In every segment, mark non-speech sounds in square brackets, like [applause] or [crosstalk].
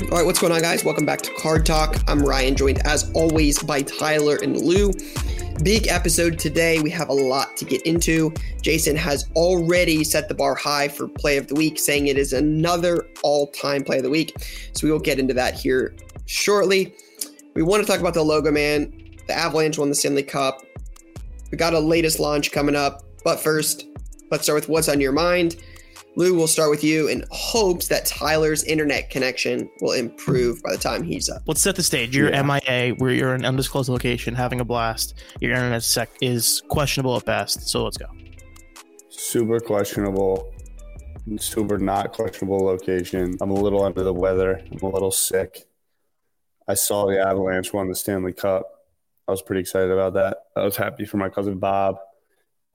All right, what's going on, guys? Welcome back to Card Talk. I'm Ryan, joined as always by Tyler and Lou. Big episode today. We have a lot to get into. Jason has already set the bar high for play of the week, saying it is another all time play of the week. So we will get into that here shortly. We want to talk about the logo man. The Avalanche won the Stanley Cup. We got a latest launch coming up. But first, let's start with what's on your mind. Lou, we'll start with you in hopes that Tyler's internet connection will improve by the time he's up. Let's set the stage. You're yeah. MIA, where you're in an undisclosed location having a blast. Your internet sec is questionable at best. So let's go. Super questionable, super not questionable location. I'm a little under the weather. I'm a little sick. I saw the Avalanche won the Stanley Cup. I was pretty excited about that. I was happy for my cousin Bob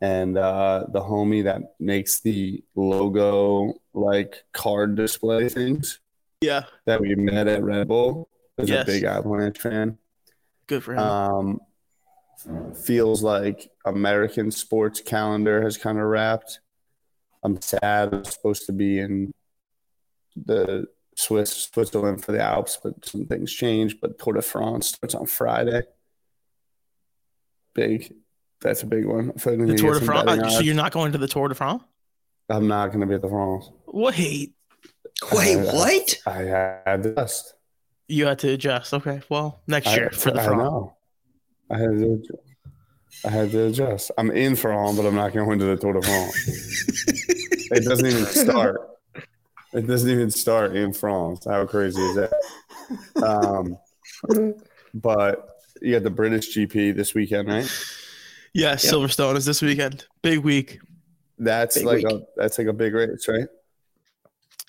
and uh, the homie that makes the logo like card display things. Yeah, that we met at Red Bull is yes. a big Avalanche fan. Good for him. Um, feels like American sports calendar has kind of wrapped. I'm sad. I'm supposed to be in the Swiss Switzerland for the Alps, but some things changed. But Tour de France starts on Friday. Big that's a big one. The Tour de France. So you're not going to the Tour de France? I'm not going to be at the France. Wait. Wait, I, what? I, I had to adjust. You had to adjust. Okay. Well, next year I, for the France. I know. I had to adjust. I had to adjust. I'm in France, but I'm not going to the Tour de France. [laughs] it doesn't even start. It doesn't even start in France. How crazy is that? Um, but you got the British GP this weekend, right? Yeah, yep. Silverstone is this weekend. Big week. That's big like week. a that's like a big race, right?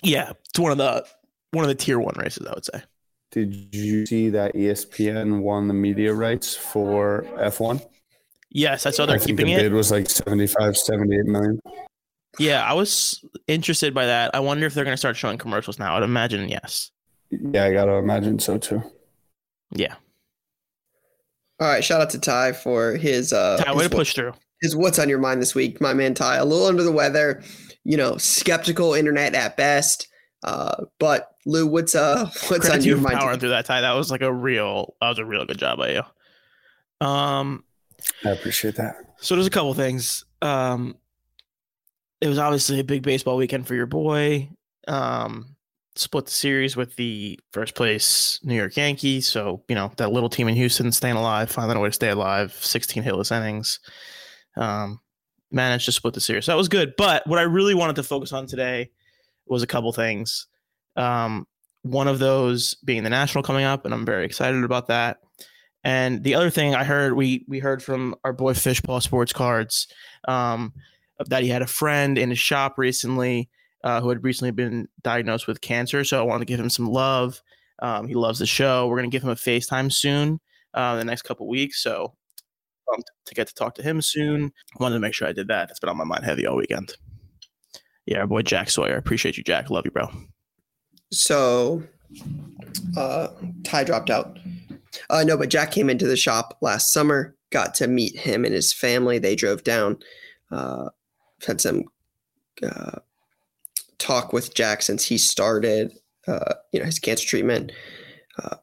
Yeah, it's one of the one of the tier one races, I would say. Did you see that ESPN won the media rights for F1? Yes, I saw they're I keeping the it. Bid was like 75, 78 million. Yeah, I was interested by that. I wonder if they're going to start showing commercials now. I'd imagine yes. Yeah, I got to imagine so too. Yeah. All right, shout out to Ty for his uh Ty, way to push through. His what's on your mind this week, my man Ty. A little under the weather, you know, skeptical internet at best. Uh, but Lou, what's uh [laughs] what's Credit on your mind? Powering through that Ty. That was like a real that was a real good job by you. Um I appreciate that. So there's a couple things. Um it was obviously a big baseball weekend for your boy. Um split the series with the first place New York Yankees. So, you know, that little team in Houston staying alive, finding a way to stay alive, 16 hitless innings. Um, managed to split the series. So that was good. But what I really wanted to focus on today was a couple things. Um, one of those being the national coming up, and I'm very excited about that. And the other thing I heard, we we heard from our boy Fishpaw Sports Cards um, that he had a friend in his shop recently uh, who had recently been diagnosed with cancer. So I wanted to give him some love. Um, he loves the show. We're going to give him a FaceTime soon, uh, the next couple weeks. So um, to get to talk to him soon. Wanted to make sure I did that. It's been on my mind heavy all weekend. Yeah, our boy Jack Sawyer. Appreciate you, Jack. Love you, bro. So, uh, Ty dropped out. Uh, no, but Jack came into the shop last summer. Got to meet him and his family. They drove down. Uh, had some uh, talk with Jack since he started, uh, you know, his cancer treatment. Uh,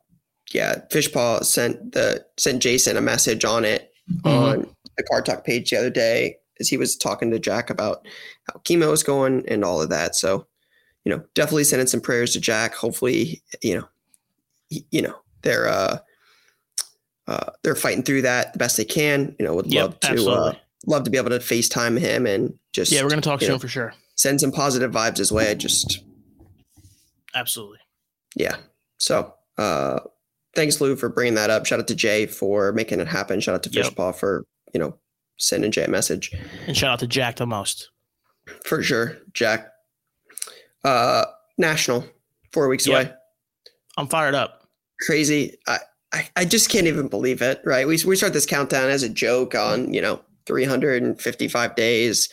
yeah, Fishpaw sent the sent Jason a message on it mm-hmm. on the Card Talk page the other day as he was talking to Jack about how chemo is going and all of that. So, you know, definitely sending some prayers to Jack. Hopefully, you know, he, you know, they're uh, uh, they're fighting through that the best they can. You know, would yep, love to uh, love to be able to FaceTime him and just yeah, we're gonna talk to him for sure send some positive vibes his way. Just absolutely, yeah. So, uh, thanks Lou for bringing that up. Shout out to Jay for making it happen. Shout out to yep. Fishpaw for you know sending Jay a message, and shout out to Jack the most for sure. Jack, uh, national four weeks yep. away. I'm fired up. Crazy. I I, I just can't even believe it, right? We, we start this countdown as a joke on, you know, 355 days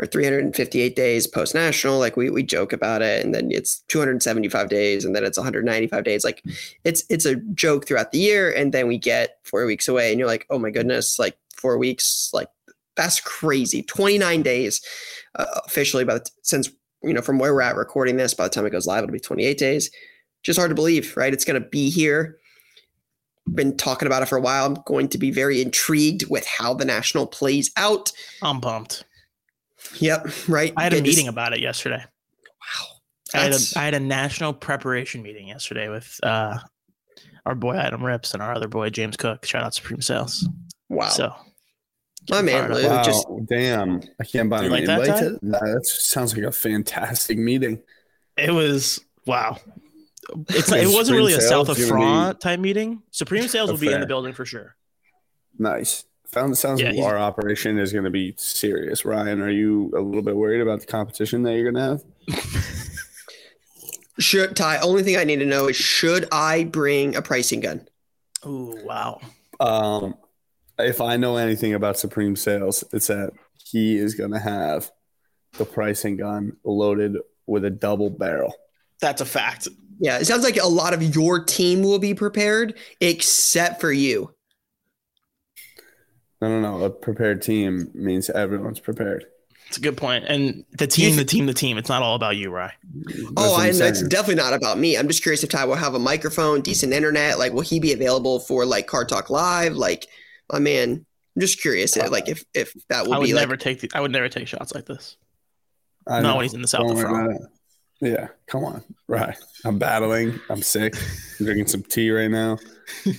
or 358 days post national. Like we, we joke about it and then it's 275 days and then it's 195 days. Like it's, it's a joke throughout the year. And then we get four weeks away and you're like, oh my goodness, like four weeks, like that's crazy. 29 days uh, officially the, since, you know, from where we're at recording this, by the time it goes live, it'll be 28 days. Just hard to believe, right? It's going to be here been talking about it for a while. I'm going to be very intrigued with how the national plays out. I'm pumped. Yep, right. I had a Get this- meeting about it yesterday. Wow. I had, a, had a national preparation meeting yesterday with uh, our boy Adam Rips and our other boy James Cook. Shout out Supreme Sales. Wow. So My man. Lou, Wow, just damn! I can't buy an like invite Ty? to that. That sounds like a fantastic meeting. it was wow. It's Okay, it wasn't really a Supreme South of is gonna France type meeting. Supreme Sales will be in the building for sure. Nice. Found sounds Yeah, like our operation is going to be serious. Ryan, are you a little bit worried about the competition that you're going to have? [laughs] should Ty. Only thing I need to know is should I bring a pricing gun? Oh wow. Um, if I know anything about Supreme Sales, it's that he is going to have the pricing gun loaded with a double barrel. That's a fact. Yeah, it sounds like a lot of your team will be prepared, except for you. No, no, no. A prepared team means everyone's prepared. It's a good point. And the team, the team, the team. It's not all about you, Rye. That's oh, what I'm and that's definitely not about me. I'm just curious if Ty will have a microphone, decent internet. Like, will he be available for like Card Talk Live? Like, my man, I'm just curious. uh, like, if if that will I would be like never take the, I would never take shots like this. I Not know. when he's in the south Don't of worry France. about it. Yeah, come on. Right. I'm battling. I'm sick. I'm drinking some tea right now.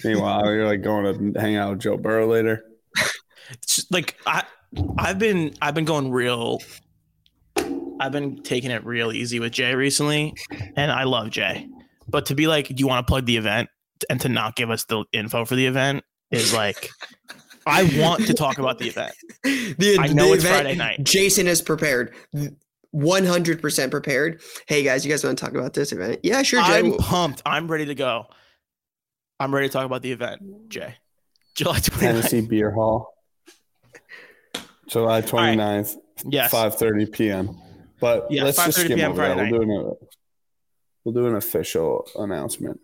Meanwhile, you're like going to hang out with Joe Burrow later. It's just, like I I've been I've been going real I've been taking it real easy with Jay recently and I love Jay. But to be like, do you want to plug the event and to not give us the info for the event is like I want to talk about the event. [laughs] the, I know the it's Friday night. Jason is prepared. 100% prepared. Hey guys, you guys want to talk about this event? Yeah, sure, Jay. I'm pumped. I'm ready to go. I'm ready to talk about the event, Jay. July 29th. Tennessee Beer Hall. July 29th, Yes. 5.30 p.m. But Yeah, let's just 5:30 skim p.m. over that. Friday We'll do, an, we'll do an official announcement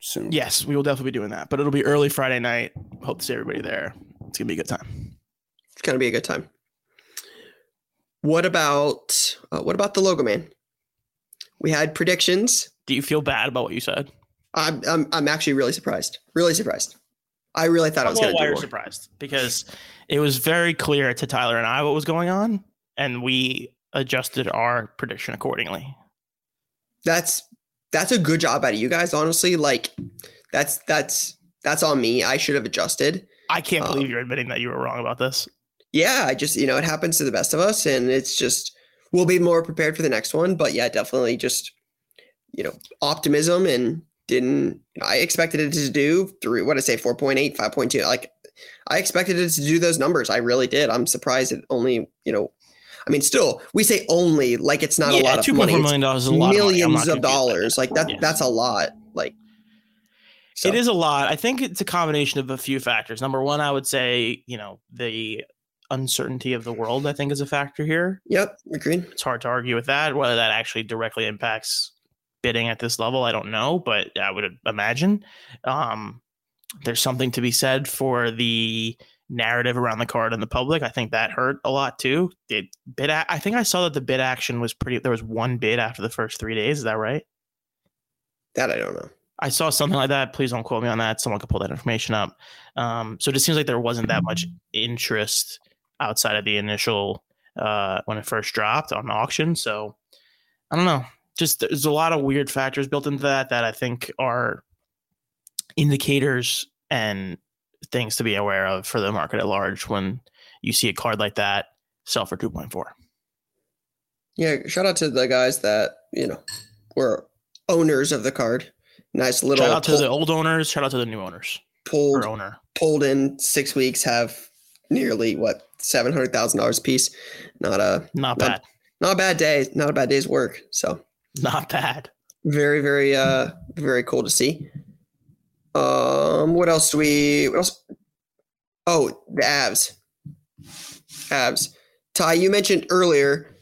soon. Yes, we will definitely be doing that. But it'll be early Friday night. Hope to see everybody there. It's gonna be a good time. It's gonna be a good time. What about uh, what about the logo man? We had predictions. Do you feel bad about what you said? I'm I'm, I'm actually really surprised. Really surprised. I really thought I I'm was gonna little do more. surprised because it was very clear to Tyler and I what was going on, and we adjusted our prediction accordingly. That's that's a good job out of you guys. Honestly, like that's that's that's on me. I should have adjusted. I can't Um, believe you're admitting that you were wrong about this. Yeah, I just you know it happens to the best of us, and it's just we'll be more prepared for the next one. But yeah, definitely just you know optimism and didn't I expected it to do three what I say 4.8 5.2 like I expected it to do those numbers I really did I'm surprised it only you know I mean still we say only like it's not a lot of money million dollars is a lot. millions of, money. Of dollars that. like that Yes. that's a lot like so, It is a lot. I think it's a combination of a few factors. Number one, I would say, you know, the uncertainty of the world, I think, is a factor here. yep agreed It's hard to argue with that. Whether that actually directly impacts bidding at this level, I don't know, but I would imagine. Um, there's something to be said for the narrative around the card in the public. I think that hurt a lot too. It bid. A- I think I saw that the bid action was pretty. There was one bid after the first three days. Is that right? that I don't know I saw something like that. Please don't quote me on that. Someone could pull that information up. Um, so it just seems like there wasn't that much interest outside of the initial uh, when it first dropped on auction. So I don't know. Just there's a lot of weird factors built into that that I think are indicators and things to be aware of for the market at large when you see a card like that sell for 2.4. yeah shout out to the guys that you know were owners of the card nice little Shout out to the old owners. Shout out to the new owners pulled owner. pulled in six weeks have nearly what seven hundred thousand dollars a piece. Not a Not Not- bad. not a bad day. Not a bad day's work. So Not bad. very very uh very cool to see. Um, what else do we? What else? Oh, the Avs. Avs. Ty, you mentioned earlier.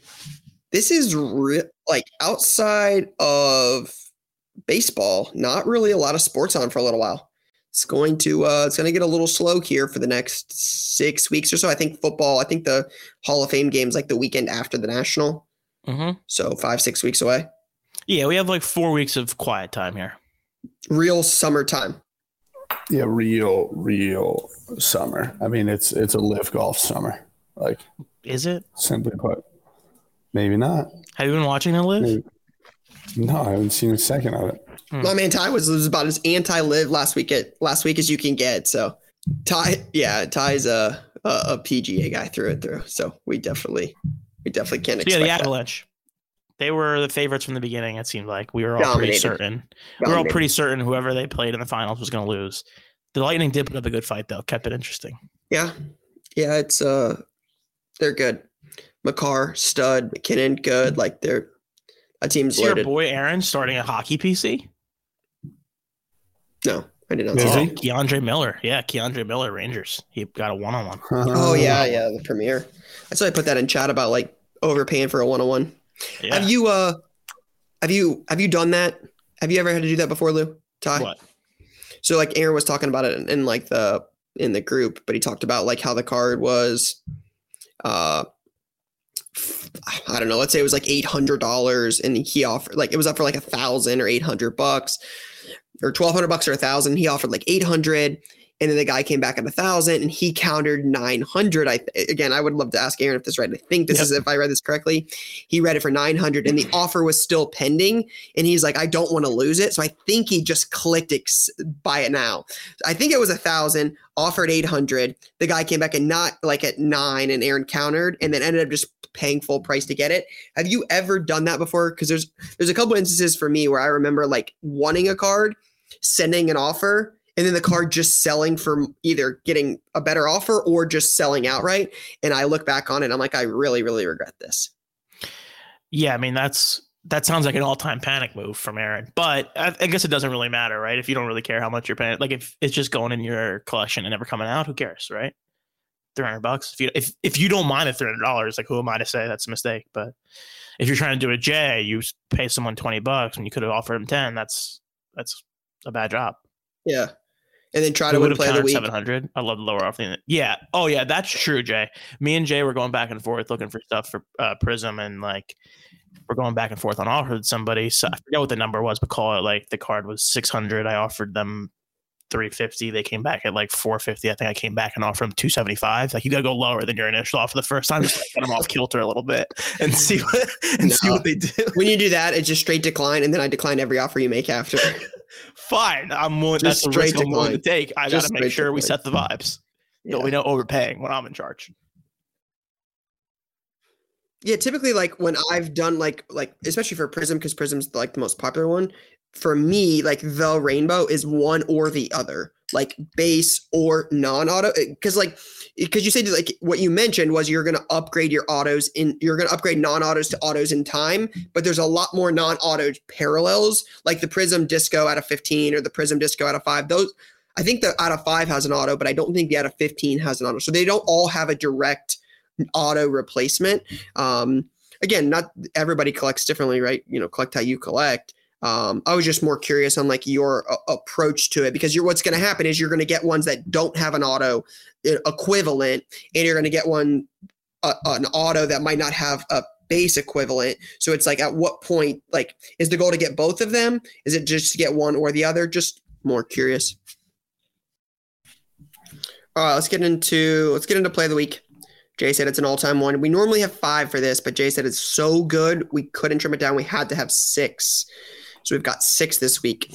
This is re- like outside of baseball. Not really a lot of sports on for a little while. It's going to uh, it's going to get a little slow here for the next six weeks or so. I think football. I think the Hall of Fame games like the weekend after the national. Mm-hmm. So five six weeks away. Yeah, we have like four weeks of quiet time here. Real summertime. Yeah, real, real summer. I mean, it's it's a live golf summer. Like Is it? simply put, maybe not. Have you been watching the live? Maybe. No, I haven't seen a second of it. Hmm. My man Ty was, was about as anti-live last week at last week as you can get. So Ty, yeah, Ty's a, a a PGA guy through and through. So we definitely we definitely can't So expect yeah, the that. They were the favorites from the beginning. It seemed like we were all pretty Dominated. certain. We were all pretty certain whoever they played in the finals was going to lose. The Lightning did put up a good fight though, kept it interesting. Yeah, yeah, it's uh, they're good. Makar, stud, MacKinnon, good. Like they're that team's See your boy Aaron starting a hockey PC. No, I did not. Is he? that. K'Andre Miller, yeah, K'Andre Miller, Rangers. He got a one-on-one. Oh yeah, yeah, the premiere. That's why I put that in chat about like overpaying for a one-on-one. Have you uh, have you have you done that? Have you ever had to do that before, Lou? Ty? what? So like Aaron was talking about it in, in like the in the group, but he talked about like how the card was uh f- I don't know, let's say it was like eight hundred dollars and he offered like it was up for like a thousand or eight hundred bucks or twelve hundred bucks or a thousand. He offered like eight hundred and then the guy came back at a thousand and he countered 900 i th- again i would love to ask aaron if this is right. I think this Yep. is if i read this correctly he read it for 900 and the offer was still pending. And he's like i don't want to lose it. So i think he just clicked ex- buy it now. I think it was a thousand offered 800 the guy came back and not like at nine and aaron countered and then ended up just paying full price to get it. Have you ever done that before? Because there's there's a couple instances for me where i remember like wanting a card sending an offer and then the card just selling for either getting a better offer or just selling outright and i look back on it i'm like i really really regret this Yeah, I mean that's that sounds like an all-time panic move from Aaron, but I, I guess it doesn't really matter, right? If you don't really care how much you're paying, like if it's just going in your collection and never coming out, who cares, right? Three hundred bucks. If you if if you don't mind the three hundred dollars, like who am I to say that's a mistake? But if you're trying to do a J, you pay someone twenty bucks when you could have offered him ten. That's that's a bad job. yeah and then try to win play of the week seven hundred? I love the lower offer. than- Yeah. Oh yeah, that's true, Jay. Me and Jay were going back and forth looking for stuff for uh, Prism, and like we're going back and forth on offer somebody. So I forget what the number was, but call it like the card was six hundred. I offered them three fifty. They came back at like four fifty. I think I came back and offered them two seventy five. Like you got to go lower than your initial offer the first time, just to get them off kilter a little bit and see what and see what they do. when you do that it's just straight decline and then i decline every offer you make after Fine, I'm willing. Just That's the straight risk I'm willing to take. I got to make straight sure we set the vibes. yeah. No, we know overpaying when I'm in charge. Yeah, typically like when I've done like like especially for Prism because Prism's like the most popular one. For me, like the rainbow is one or the other, like base or non-auto. Because like because you said like what you mentioned was you're gonna upgrade your autos in you're gonna upgrade non-autos to autos in time, but there's a lot more non-auto parallels like the Prism Disco out of 15 or the Prism Disco out of five. Those I think the out of five has an auto, but I don't think the out of 15 has an auto. So they don't all have a direct auto replacement. Um, again, not everybody collects differently, right? You know, collect how you collect. Um, I was just more curious on like your uh, approach to it because you're what's going to happen is you're going to get ones that don't have an auto equivalent, and you're going to get one an auto that might not have a base equivalent. So it's like, at what point, like, is the goal to get both of them? Is it just to get one or the other? Just more curious. All right, let's get into let's get into play of the week. Jay said it's an all-time one. We normally have five for this, but Jay said it's so good we couldn't trim it down. We had to have six, so we've got six this week.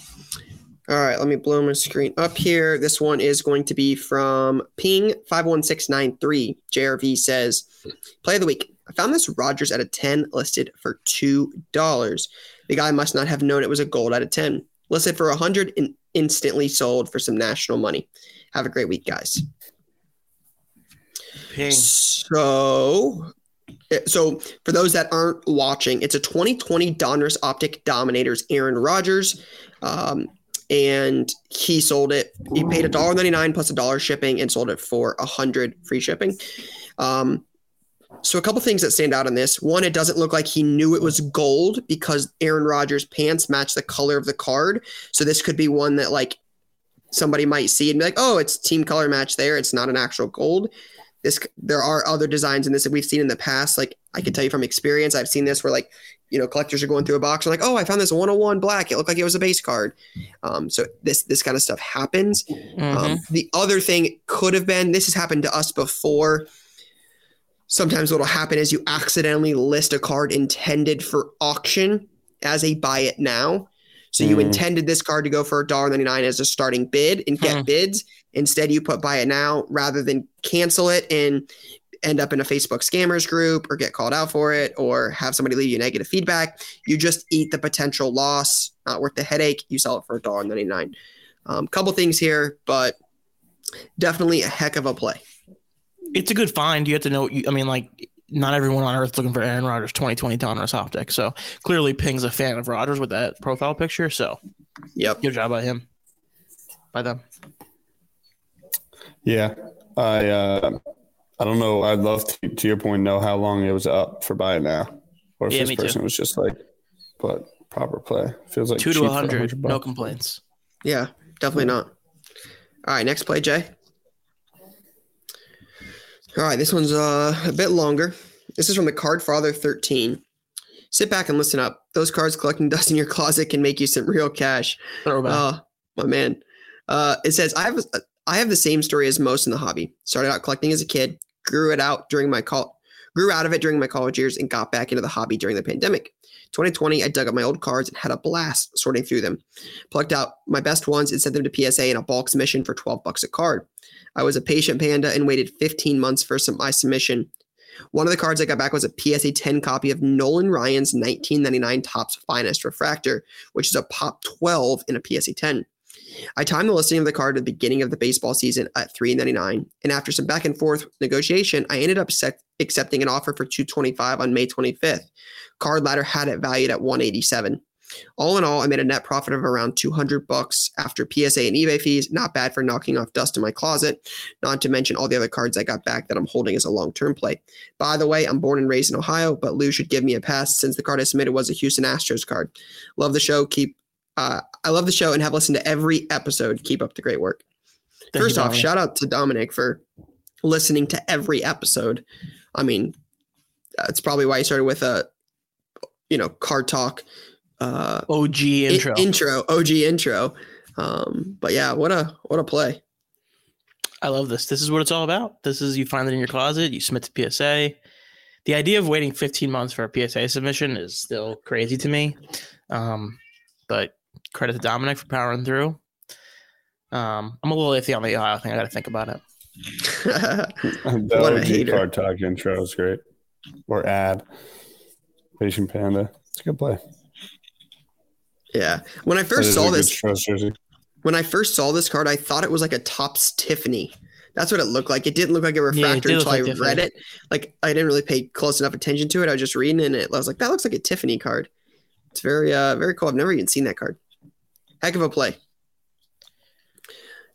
All right, let me blow my screen up here. This one is going to be from Ping five one six nine three. JRV says, "Play of the week. I found this Rodgers at a ten, listed for two dollars. The guy must not have known it was a gold at a ten. Listed for a hundred and instantly sold for some national money. Have a great week, guys." Ping. So, so for those that aren't watching, it's a 2020 Donruss Optic Dominators Aaron Rodgers. Um, and he sold it. He paid a dollar ninety nine plus a dollar shipping and sold it for a hundred free shipping. Um, so a couple things that stand out on this. One, it doesn't look like he knew it was gold because Aaron Rodgers' pants match the color of the card. So this could be one that like somebody might see and be like, "Oh, it's team color match there. It's not an actual gold." This there are other designs in this that we've seen in the past. Like I can tell you from experience, I've seen this where like you know collectors are going through a box and like, "Oh, I found this 101 black. It looked like it was a base card." Um, so this this kind of stuff happens. Mhm. Um, the other thing could have been this has happened to us before. Sometimes what'll happen is you accidentally list a card intended for auction as a buy it now. So you Mhm. intended this card to go for $1.99 as a starting bid and get Hmm. bids. Instead, you put buy it now rather than cancel it and end up in a Facebook scammers group or get called out for it or have somebody leave you negative feedback. You just eat the potential loss, not worth the headache. You sell it for $1.99. Um, couple things here, but definitely a heck of a play. it's a good find. You have to know. You, I mean, like, not everyone on earth looking for Aaron Rodgers 2020 Donruss optic. So clearly, Ping's a fan of Rodgers with that profile picture. So Yep. good job by him, by them. Yeah, I uh, I don't know. I'd love to, to your point, know how long it was up for buy it now, or if Yeah, this me too. person was just like, but proper play feels like Two to a hundred, 100 no complaints. Yeah, definitely not. All right, next play, Jay. All right, this one's uh, a bit longer. This is from the Card Father 13. Sit back and listen up. Those cards collecting [laughs] dust in your closet can make you some real cash. Oh, my man. Uh, it says I have I have the same story as most in the hobby. Started out collecting as a kid, grew it out during my call, grew out of it during my college years, and got back into the hobby during the pandemic. 2020, I dug up my old cards and had a blast sorting through them. Plucked out my best ones and sent them to PSA in a bulk submission for 12 bucks a card. I was a patient panda and waited 15 months for some my submission. One of the cards I got back was a PSA 10 copy of Nolan Ryan's 1999 Topps Finest Refractor, which is a pop 12 in a PSA 10. I timed the listing of the card at the beginning of the baseball season at 3.99, and after some back and forth negotiation, I ended up accepting an offer for 225 on May 25th. Card Ladder had it valued at 187. All in all, I made a net profit of around 200 bucks after PSA and eBay fees. Not bad for knocking off dust in my closet. Not to mention all the other cards I got back that I'm holding as a long-term play. By the way, I'm born and raised in Ohio, but Lou should give me a pass since the card I submitted was a Houston Astros card. Love the show. Keep uh, I love the show and have listened to every episode. Keep up the great work. Thank First you, off, shout out to Dominic for listening to every episode. I mean, that's probably why he started with a, you know, card talk, uh, OG intro. intro, OG intro. Um, but yeah, what a what a play. I love this. This is what it's all about. This is you find it in your closet, you submit to PSA. The idea of waiting 15 months for a PSA submission is still crazy to me. Um, but credit to Dominic for powering through. Um, I'm a little iffy on the Ohio thing. I got to think about it. [laughs] the What a OG hater. card talk intro is great, or ad. Patient panda, it's a good play. yeah, when I first saw this, when I first saw this card, I thought it was like a Topps Tiffany. That's what it looked like. It didn't look like a refractor did look until I like read it. Like I didn't really pay close enough attention to it. I was just reading it and it. I was like, that looks like a Tiffany card. It's very, uh, very cool. I've never even seen that card. Heck of a play.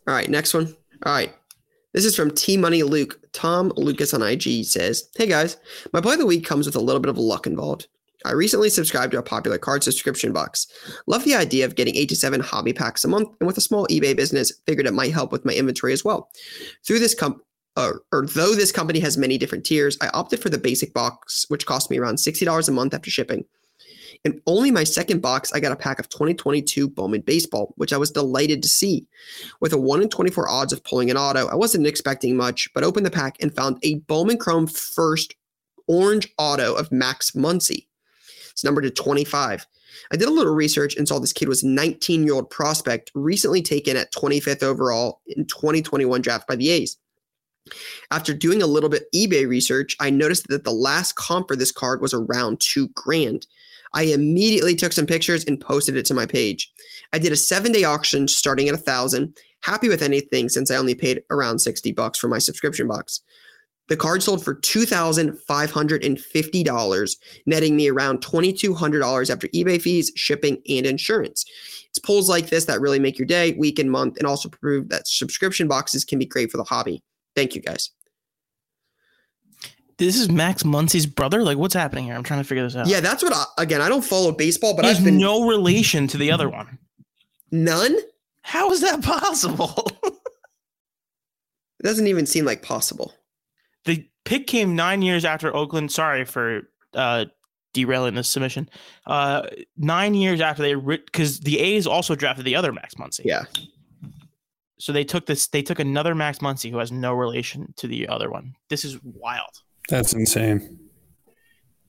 All right, next one. All right. This is from T Money Luke. Tom Lucas on IG says, Hey guys, my play of the week comes with a little bit of luck involved. I recently subscribed to a popular card subscription box. Love the idea of getting eight to seven hobby packs a month, and with a small eBay business, figured it might help with my inventory as well. Through this comp, or, or though this company has many different tiers, I opted for the basic box, which cost me around sixty dollars a month after shipping. In only my second box, I got a pack of 2022 Bowman Baseball, which I was delighted to see. With a 1 in 24 odds of pulling an auto, I wasn't expecting much, but opened the pack and found a Bowman Chrome first orange auto of Max Muncy. It's numbered to 25. I did a little research and saw this kid was a 19 year old prospect recently taken at 25th overall in 2021 draft by the A's. After doing a little bit eBay research, I noticed that the last comp for this card was around two grand. I immediately took some pictures and posted it to my page. I did a seven day auction starting at a thousand. Happy with anything since I only paid around 60 bucks for my subscription box. The card sold for $2,550, netting me around $2,200 after eBay fees, shipping, and insurance. It's polls like this that really make your day, week, and month, and also prove that subscription boxes can be great for the hobby. Thank you, guys. This is Max Muncy's brother. Like, what's happening here? I'm trying to figure this out. Yeah, that's what I, again, I don't follow baseball, but There's I've been no relation to the other one. none. How is that possible? It doesn't even seem like possible. the pick came nine years after Oakland. Sorry for uh, derailing this submission. Uh, nine years after they because the A's also drafted the other Max Muncy. Yeah. So they took this. They took another Max Muncy who has no relation to the other one. This is wild. That's insane.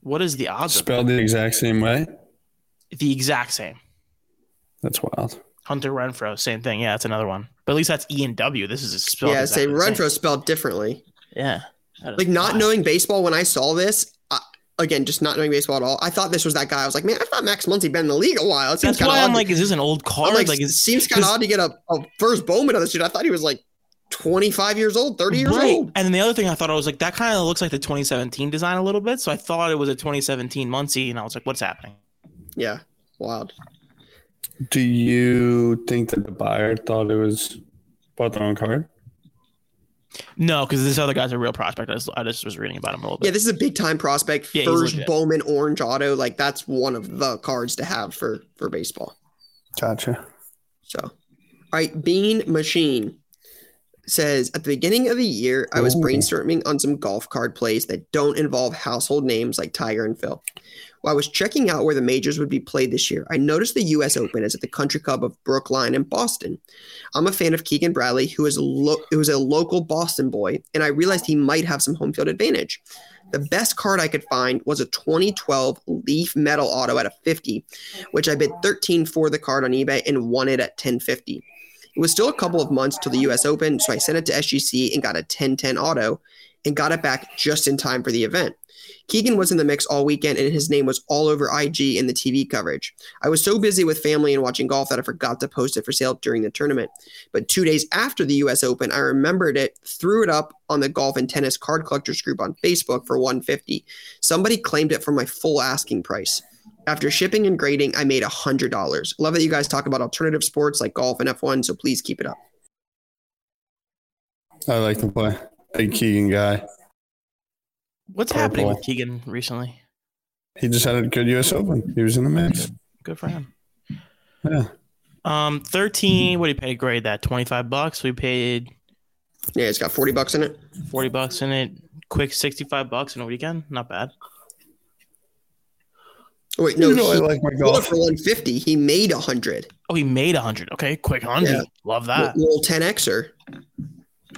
What is the odds Spelled the exact same way. the exact same? That's wild. Hunter Renfro, same thing. Yeah, that's another one. But at least that's E and W. This is spelled. yeah, say exactly the same. Renfro spelled differently. Yeah. Like not wild. knowing baseball when I saw this, I, again, just not knowing baseball at all. I thought this was that guy. I was like, man, I thought Max Muncy been in the league a while. It seems That's kind of why odd. I'm to- like, is this an old I'm card? like, like, it is seems kind of odd to get a, a first Bowman on this dude. I thought he was like 25 years old, 30 years Right. old. And then the other thing I thought I was like, that kind of looks like the 2017 design a little bit. So I thought it was a 2017 Muncy, and I was like, what's happening? Yeah, wild. Do you think that the buyer thought it was bought the wrong card? No, because this other guy's a real prospect. I just, I just was reading about him a little bit. Yeah, this is a big time prospect. Yeah, First. Bowman orange auto. Like that's one of the cards to have for for baseball. Gotcha. So, all right, Bean Machine says at the beginning of the year, I was Ooh. brainstorming on some golf card plays that don't involve household names like Tiger and Phil. While I was checking out where the majors would be played this year, I noticed the U.S. Open is at the Country Club of Brookline in Boston. I'm a fan of Keegan Bradley, who is lo- who is a local Boston boy, and I realized he might have some home field advantage. The best card I could find was a 2012 Leaf Metal Auto at a 50, which I bid 13 for the card on eBay and won it at 1050. It was still a couple of months till the US Open, so I sent it to SGC and got a 1010 auto and got it back just in time for the event. Keegan was in the mix all weekend and his name was all over IG in the TV coverage. I was so busy with family and watching golf that I forgot to post it for sale during the tournament. But two days after the US Open, I remembered it, threw it up on the golf and tennis card collectors group on Facebook for 150. Somebody claimed it for my full asking price. After shipping and grading, I made $100. Love that you guys talk about alternative sports like golf and F1, so please keep it up. I like the play. Big Keegan guy. What's Purple. happening with Keegan recently? He just had a good U.S. Open. He was in the mix. Good for him. Yeah. Um, 13. What do you pay to grade that? 25 bucks. We paid Yeah, it's got 40 bucks in it. 40 bucks in it. Quick 65 bucks in a weekend. Not bad. Oh, wait, no, you know I like my golf. for 150. He made 100. Oh, he made 100. Okay, quick 100. Yeah. Love that. Little 10xer.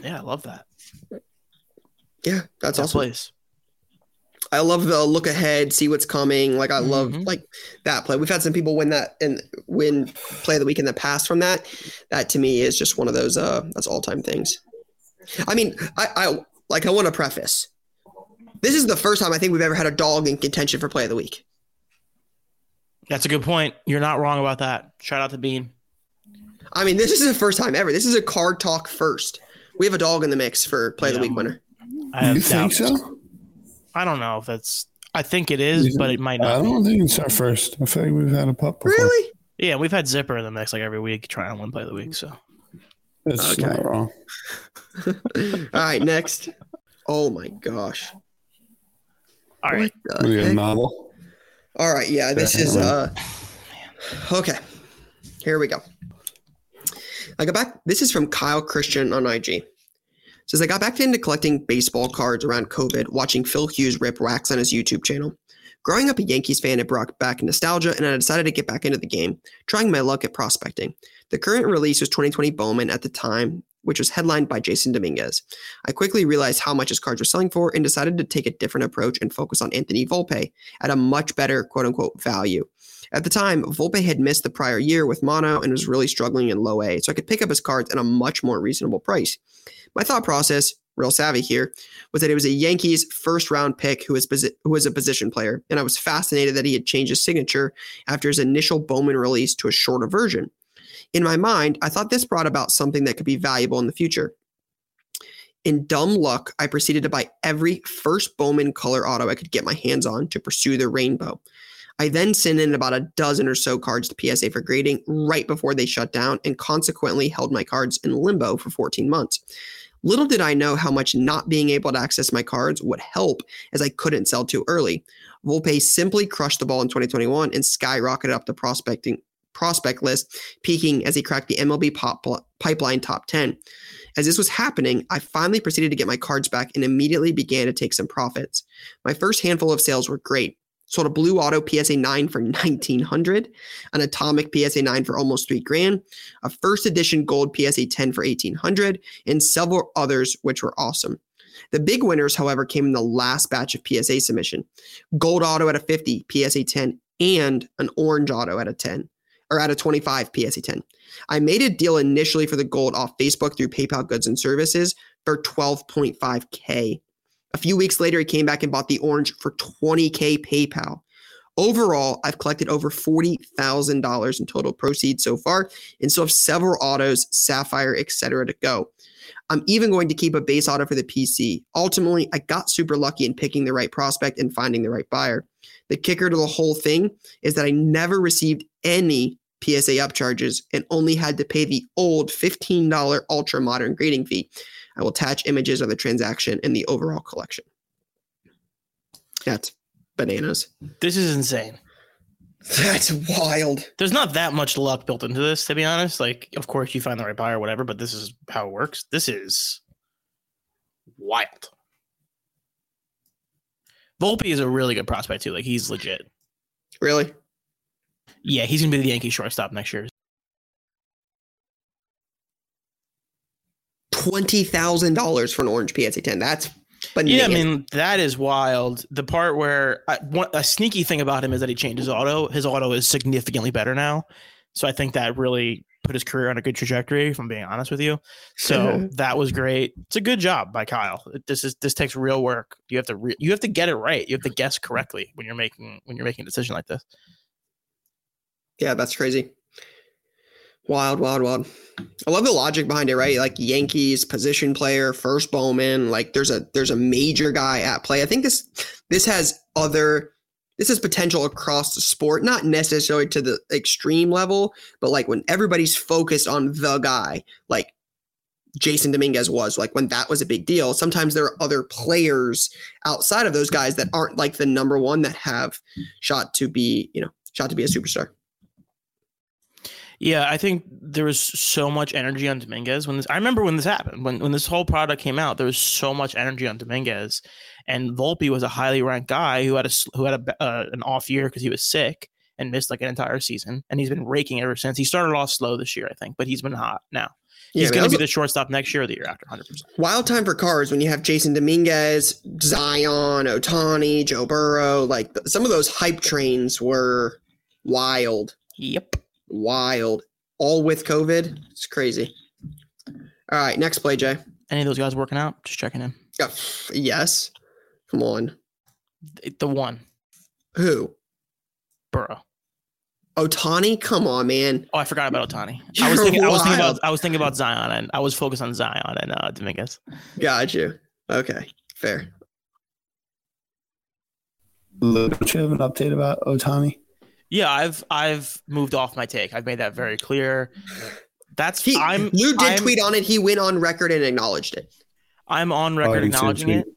Yeah, I love that. Yeah, that's That awesome. place. I love the look ahead, see what's coming. Like I love Mhm. like that play. We've had some people win that and win play of the week in the past from that. That to me is just one of those uh that's all time things. I mean, I, I like I want to preface. This is the first time I think we've ever had a dog in contention for play of the week. That's a good point. You're not wrong about that. Shout out to Bean. I mean, this is the first time ever. This is a card talk first. We have a dog in the mix for play of the week winner. I have You think so? I don't know if that's. I think it is, You but it might not. I don't think it's our first. I feel like we've had a pup before. Really? Yeah, we've had Zipper in the mix like every week trying to win play of the week. So That's Okay. not wrong. [laughs] All right, next. Oh my gosh. all right, What the We got a novel. All right, yeah, this is uh okay. Here we go. I got back. This is from Kyle Christian on IG. Says I got back into collecting baseball cards around COVID, watching Phil Hughes rip wax on his YouTube channel. Growing up a Yankees fan, it brought back nostalgia, and I decided to get back into the game, trying my luck at prospecting. The current release was 2020 Bowman at the time, which was headlined by Jasson Dominguez. I quickly realized how much his cards were selling for and decided to take a different approach and focus on Anthony Volpe at a much better quote unquote value. At the time, Volpe had missed the prior year with mono and was really struggling in low A, so I could pick up his cards at a much more reasonable price. My thought process, real savvy here, was that it was a Yankees first round pick who was, posi- who was a position player, and I was fascinated that he had changed his signature after his initial Bowman release to a shorter version. In my mind, I thought this brought about something that could be valuable in the future. In dumb luck, I proceeded to buy every first Bowman color auto I could get my hands on to pursue the rainbow. I then sent in about a dozen or so cards to PSA for grading right before they shut down and consequently held my cards in limbo for 14 months. Little did I know how much not being able to access my cards would help as I couldn't sell too early. Volpe simply crushed the ball in 2021 and skyrocketed up the prospecting prospect list, peaking as he cracked the MLB pop, pipeline top 10. As this was happening, I finally proceeded to get my cards back and immediately began to take some profits. My first handful of sales were great. Sold a blue auto PSA 9 for 1900, an atomic PSA 9 for almost 3 grand, a first edition gold PSA 10 for 1800, and several others which were awesome. The big winners, however, came in the last batch of PSA submission. Gold auto at a 50 PSA 10 and an orange auto at a 10 or at a 25 PSA 10. I made a deal initially for the gold off Facebook through PayPal Goods and Services for 12.5k. A few weeks later, he came back and bought the orange for 20K PayPal. Overall, I've collected over $40,000 in total proceeds so far and still have several autos, Sapphire, etc. to go. I'm even going to keep a base auto for the PC. Ultimately, I got super lucky in picking the right prospect and finding the right buyer. The kicker to the whole thing is that I never received any PSA upcharges and only had to pay the old $15 ultra modern grading fee. I will attach images of the transaction and the overall collection. That's bananas. This is insane. That's wild. There's not that much luck built into this, to be honest. Like, of course, you find the right buyer, whatever, but this is how it works. This is wild. Volpe is a really good prospect too. Like, he's legit. Really? Yeah, he's gonna be the Yankee shortstop next year. Twenty thousand dollars for an orange PSA ten. That's bananas. Yeah, I mean that is wild. The part where I, one, a sneaky thing about him is that he changed his auto. His auto is significantly better now, so I think that really put his career on a good trajectory. If I'm being honest with you, so mm-hmm. that was great. It's a good job by Kyle. This is this takes real work. You have to re, you have to get it right. You have to guess correctly when you're making when you're making a decision like this. Yeah, that's crazy. Wild, wild, wild. I love the logic behind it, right? Like Yankees position player, first Bowman. Like there's a there's a major guy at play. I think this this has other this has potential across the sport, not necessarily to the extreme level, but like when everybody's focused on the guy, like Jasson Dominguez was, like when that was a big deal. Sometimes there are other players outside of those guys that aren't like the number one that have shot to be, you know, shot to be a superstar. Yeah, I think there was so much energy on Dominguez when this. I remember when this happened, when when this whole product came out, there was so much energy on Dominguez, and Volpe was a highly ranked guy who had a who had a, uh, an off year because he was sick and missed like an entire season, and he's been raking ever since. He started off slow this year, I think, but he's been hot now. He's Yeah, going to be the shortstop next year or the year after, hundred percent. wild time for cars when you have Jasson Dominguez, Zion, Ohtani, Joe Burrow. Like some of those hype trains were wild, Yep. Wild. All with COVID. It's crazy. All right, next play, Jay. Any of those guys working out? Just checking in. Yeah, yes. Come on. The- The one, Who? Burrow. Ohtani? Come on, man. Oh, I forgot about Ohtani. I was thinking. I was thinking about. I was thinking about Zion, and I was focused on Zion and uh, Dominguez. Got you. Okay, fair. Lou, don't you have an update about Ohtani? Yeah, I've I've moved off my take. I've made that very clear. That's He, I'm Lou did I'm, tweet on it. He went on record and acknowledged it. I'm on Oh, record didn't see a acknowledging it.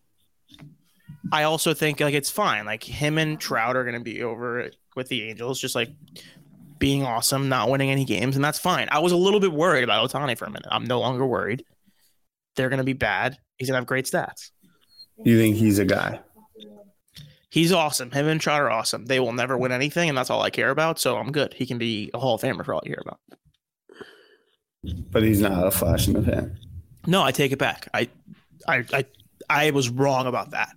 I also think like it's fine. Like him and Trout are gonna be over it with the Angels, just like being awesome, not winning any games, and that's fine. I was a little bit worried about Ohtani for a minute. I'm no longer worried. They're gonna be bad. He's gonna have great stats. You think he's a guy? He's awesome. Him and Trout are awesome. They will never win anything, and that's all I care about. So I'm good. He can be a Hall of Famer for all I care about. But he's not a flash in the pan. No, I take it back. I, I, I, I was wrong about that.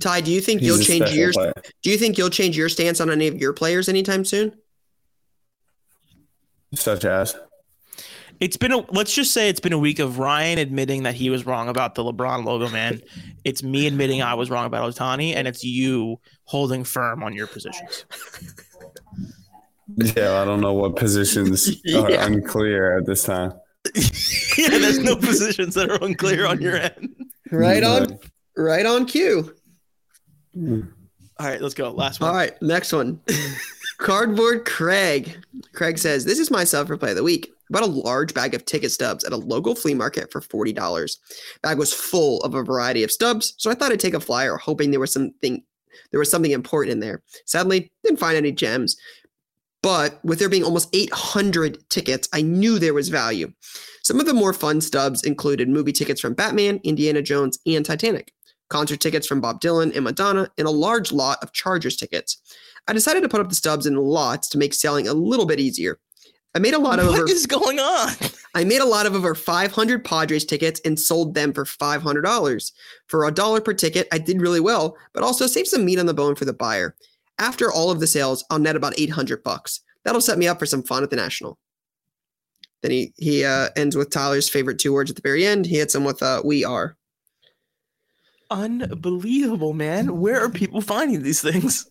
Ty, do you think He's you'll change special yours? player. Do you think you'll change your stance on any of your players anytime soon? Such as It's been a let's just say it's been a week of Ryan admitting that he was wrong about the LeBron logo, man. It's me admitting I was wrong about Otani, and it's you holding firm on your positions. [laughs] yeah, I don't know what positions [laughs] are Yeah. unclear at this time. [laughs] yeah, there's no positions that are unclear on your end. Right on, right on cue. All right, let's go. Last one. All right, next one. Cardboard Craig. Craig says, This is my suffer play of the week. Bought a large bag of ticket stubs at a local flea market for $40. Bag was full of a variety of stubs, so I thought I'd take a flyer, hoping there was something there was something important in there. Sadly, didn't find any gems. But with there being almost 800 tickets, I knew there was value. Some of the more fun stubs included movie tickets from Batman, Indiana Jones, and Titanic, concert tickets from Bob Dylan and Madonna, and a large lot of Chargers tickets. I decided to put up the stubs in lots to make selling a little bit easier. I made a lot of What over, is going on? [laughs] I made a lot of over 500 Padres tickets and sold them for $500. For a dollar per ticket, I did really well, but also saved some meat on the bone for the buyer. After all of the sales, I'll net about 800 bucks. That'll set me up for some fun at the National. Then he he uh, ends with Tyler's favorite two words at the very end. He hits him with uh, "We are." Unbelievable, man. Where are people finding these things?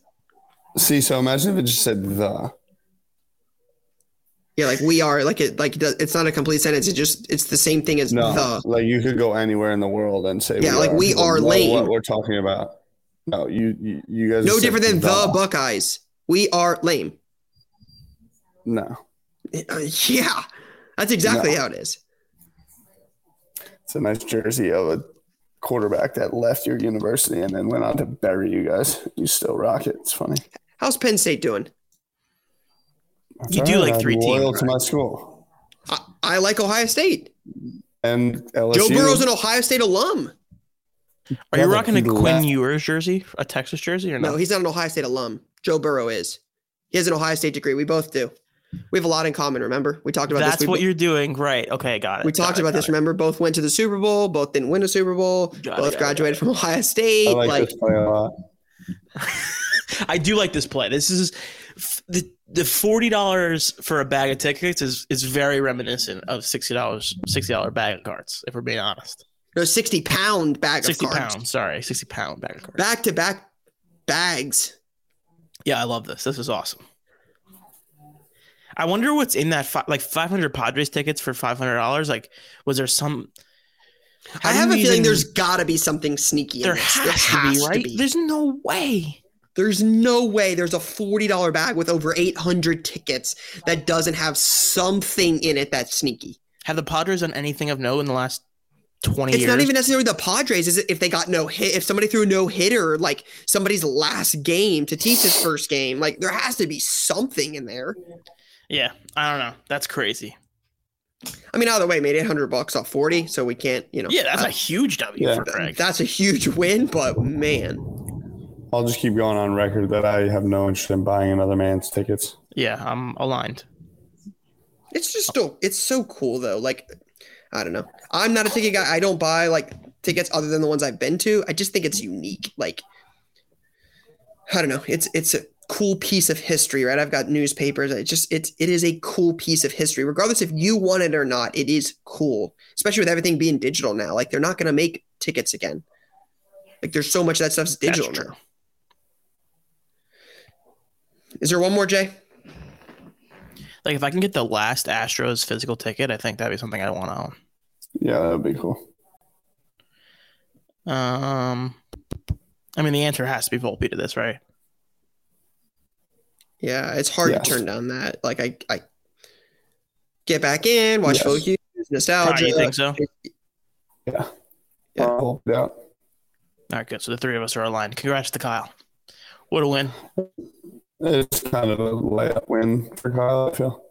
See, so imagine if it just said the. Yeah, like we are. Like it. Like it's not a complete sentence. It just it's the same thing as No, the. like you could go anywhere in the world and say, Yeah, like, we are lame. What we're talking about. No, you you, you guys. No different than the Buckeyes. We are lame. No, Uh, yeah, that's exactly No. how it is. it's a nice jersey of a quarterback that left your university and then went on to bury you guys. You still rock it. It's funny. How's Penn State doing? That's You do all like I'm three loyal teams, to my school I, I like Ohio State. and LSU. Joe Burrow's an Ohio State alum. Are you rocking a Quinn left. Ewers jersey, a Texas jersey, or no? No, he's not an Ohio State alum. Joe Burrow is. He has an Ohio State degree. We both do. We have a lot in common. Remember, we talked about That's this. We, what you're doing, right? Okay, got it. we got talked it, about this. it. Remember, both went to the Super Bowl. Both didn't win a Super Bowl. Got both it, graduated from Ohio State. I like, like this play a lot. [laughs] I do like this play. This is f- the the forty dollars for a bag of tickets is is very reminiscent of sixty dollars sixty dollar bag of cards. If we're being honest, no, sixty pound bag sixty of cards. pounds. Sorry, sixty pound bag of cards. Back to back bags. Yeah, I love this. This is awesome. I wonder what's in that fi- like 500 Padres tickets for $500. Like, was there some? I have a feeling even- there's got to be something sneaky. In there this. has, to be right. There's no way. There's no way there's a $40 bag with over 800 tickets that doesn't have something in it that's sneaky. Have the Padres done anything of note in the last 20 It's years? not even necessarily the Padres. Is it if they got no hit? If somebody threw a no hitter, like somebody's last game to teach his first game, like there has to be something in there. Yeah, I don't know. That's crazy. I mean, either way, made 800 bucks off 40, so we can't, you know. Yeah, that's uh, a huge W Yeah. for Craig. that's a huge win, but man, I'll just keep going on record that I have no interest in buying another man's tickets. Yeah, I'm aligned. it's just still, it's so cool though. Like, I don't know. I'm not a ticket guy. I don't buy like tickets other than the ones I've been to. I just think it's unique. Like, I don't know. It's it's a cool piece of history, right? I've got newspapers. It just it's it is a cool piece of history, regardless if you want it or not. It is cool, especially with everything being digital now. Like, they're not going to make tickets again. Like, there's so much of that stuff's That's digital true. now. Is there one more, Jay? Like, if I can get the last Astros physical ticket, I think that'd be something I want to own. Yeah, that would be cool. Um, I mean, the answer has to be Volpe to this, right? Yeah, it's hard Yes. to turn down that. Like I, I get back in, watch Yes. Phil nostalgia. Kyle, you think so? Yeah. Yeah. I'll hold it out. All right, good. So the three of us are aligned. Congrats to Kyle. What a win. It's kind of a layup win for Kyle, I feel.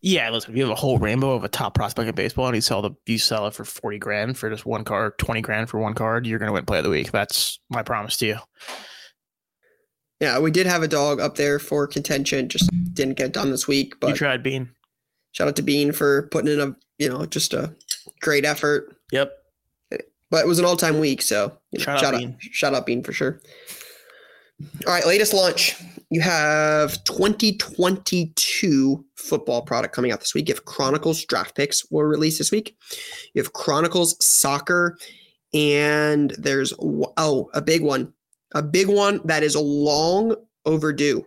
Yeah, listen, if you have a whole rainbow of a top prospect in baseball and you sell the you sell it for forty grand for just one card, twenty grand for one card, you're gonna win play of the week. That's my promise to you. Yeah, we did have a dog up there for contention, just didn't get done this week. But you But tried Bean. shout out to Bean for putting in a you know just a great effort. Yep. But it was an all time week, so you know, Shout out shout out, Bean. shout out Bean for sure. All right, latest launch. You have 2022 football product coming out this week. If Chronicles draft picks will release this week. You have Chronicles soccer, and there's oh a big one, a big one that is long overdue.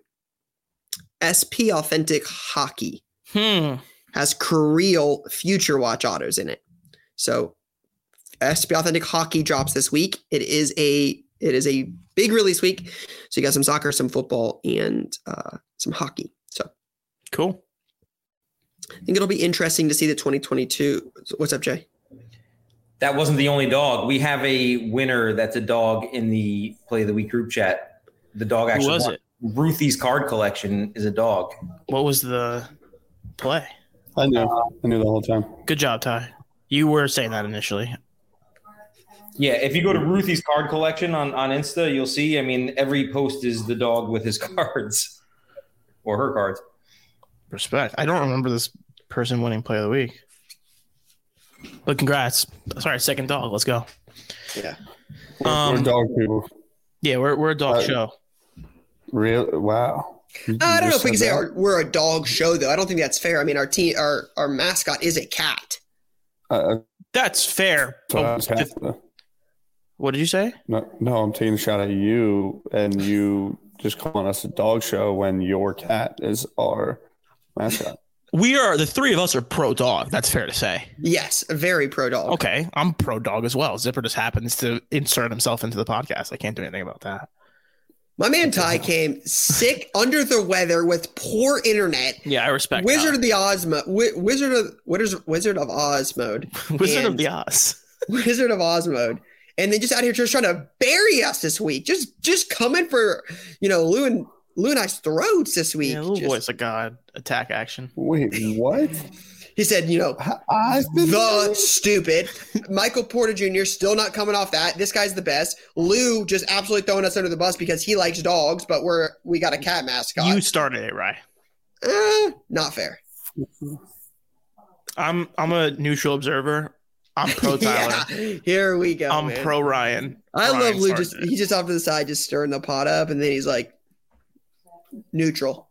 SP Authentic Hockey Hmm. has Creel Future Watch autos in it. So SP Authentic Hockey drops this week. It is a it is a big release week, so you got some soccer, some football, and uh, some hockey. So Cool. I think it'll be interesting to see the 2022. What's up, Jay? That wasn't the only dog. We have a winner that's a dog in the play of the week group chat. The dog Who actually was won. it? Ruthie's card collection is a dog. What was the play? I knew. I knew the whole time. Good job, Ty. You were saying that initially. Yeah, if you go to Ruthie's card collection on, on Insta, you'll see. I mean, every post is the dog with his [laughs] cards or her cards. Respect. I don't remember this person winning play of the week. But congrats. Sorry, second dog. Let's go. Yeah. We're, Um, we're dog people. Yeah, we're we're a dog Uh, show. Real? Wow. You I don't know if we can said say our, we're a dog show though. I don't think that's fair. I mean, our team, our our mascot is a cat. Uh, That's fair. so I Oh, was happy, though. What did you say? No, no, I'm taking a shot at you, and you just calling us a dog show when your cat is our mascot. [laughs] We are the three of us are pro dog. That's fair to say. Yes, very pro dog. Okay, I'm pro dog as well. Zipper just happens to insert himself into the podcast. I can't do anything about that. My man Ty came sick, [laughs] under the weather, with poor internet. Yeah, I respect Wizard that. of the Oz, mo- wi- Wizard of what is Wizard of Oz mode, [laughs] Wizard of the Oz. Wizard of Oz mode, and then just out here just trying to bury us this week. Just just coming for you know Lou and Lou and I's throats this week. Yeah, little Just- voice of God attack action. Wait, what? He said, you know, I've been the stupid Michael Porter Jr. still not coming off that. This guy's the best. Lou just absolutely throwing us under the bus because he likes dogs, but we're we got a cat mascot. You started it, right? Eh, not fair. I'm I'm a neutral observer. I'm pro [laughs] Tyler. yeah, here we go. I'm man. pro Ryan. I Ryan love Lou. Just it. he's just off to the side, just stirring the pot up, and then he's like neutral.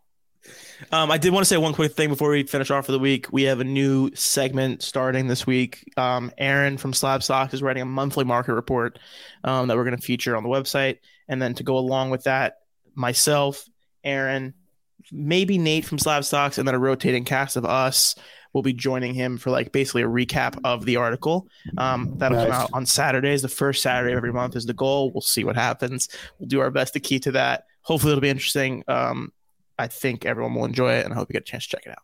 Um, I did want to say one quick thing before we finish off for the week. We have a new segment starting this week. Um, Aaron from Slab Stocks is writing a monthly market report um, that we're going to feature on the website. And then to go along with that, myself, Aaron, maybe Nate from Slab Stocks, and then a rotating cast of us will be joining him for like basically a recap of the article. Um, that'll come out on Saturdays. The first Saturday of every month is the goal. We'll see what happens. We'll do our best to key to that. Hopefully, it'll be interesting. Um, I think everyone will enjoy it, and I hope you get a chance to check it out.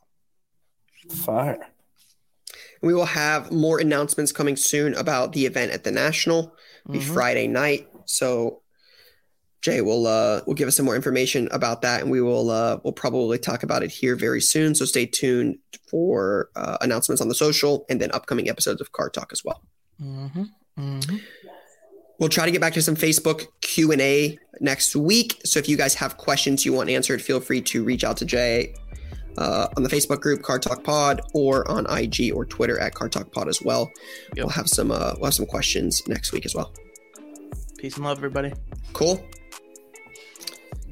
fire. We will have more announcements coming soon about the event at the National. Be Mhm. Friday night. So Jay will uh will give us some more information about that, and we will uh we'll probably talk about it here very soon. So stay tuned for uh, announcements on the social and then upcoming episodes of Card Talk as well. Mhm. Mhm. We'll try to get back to some Facebook Q and A next week. So if you guys have questions you want answered, feel free to reach out to Jay uh, on the Facebook group Card Talk Pod or on IG or Twitter at Card Talk Pod as well. Yep. We'll have some uh, we'll have some questions next week as well. Peace and love, everybody. Cool.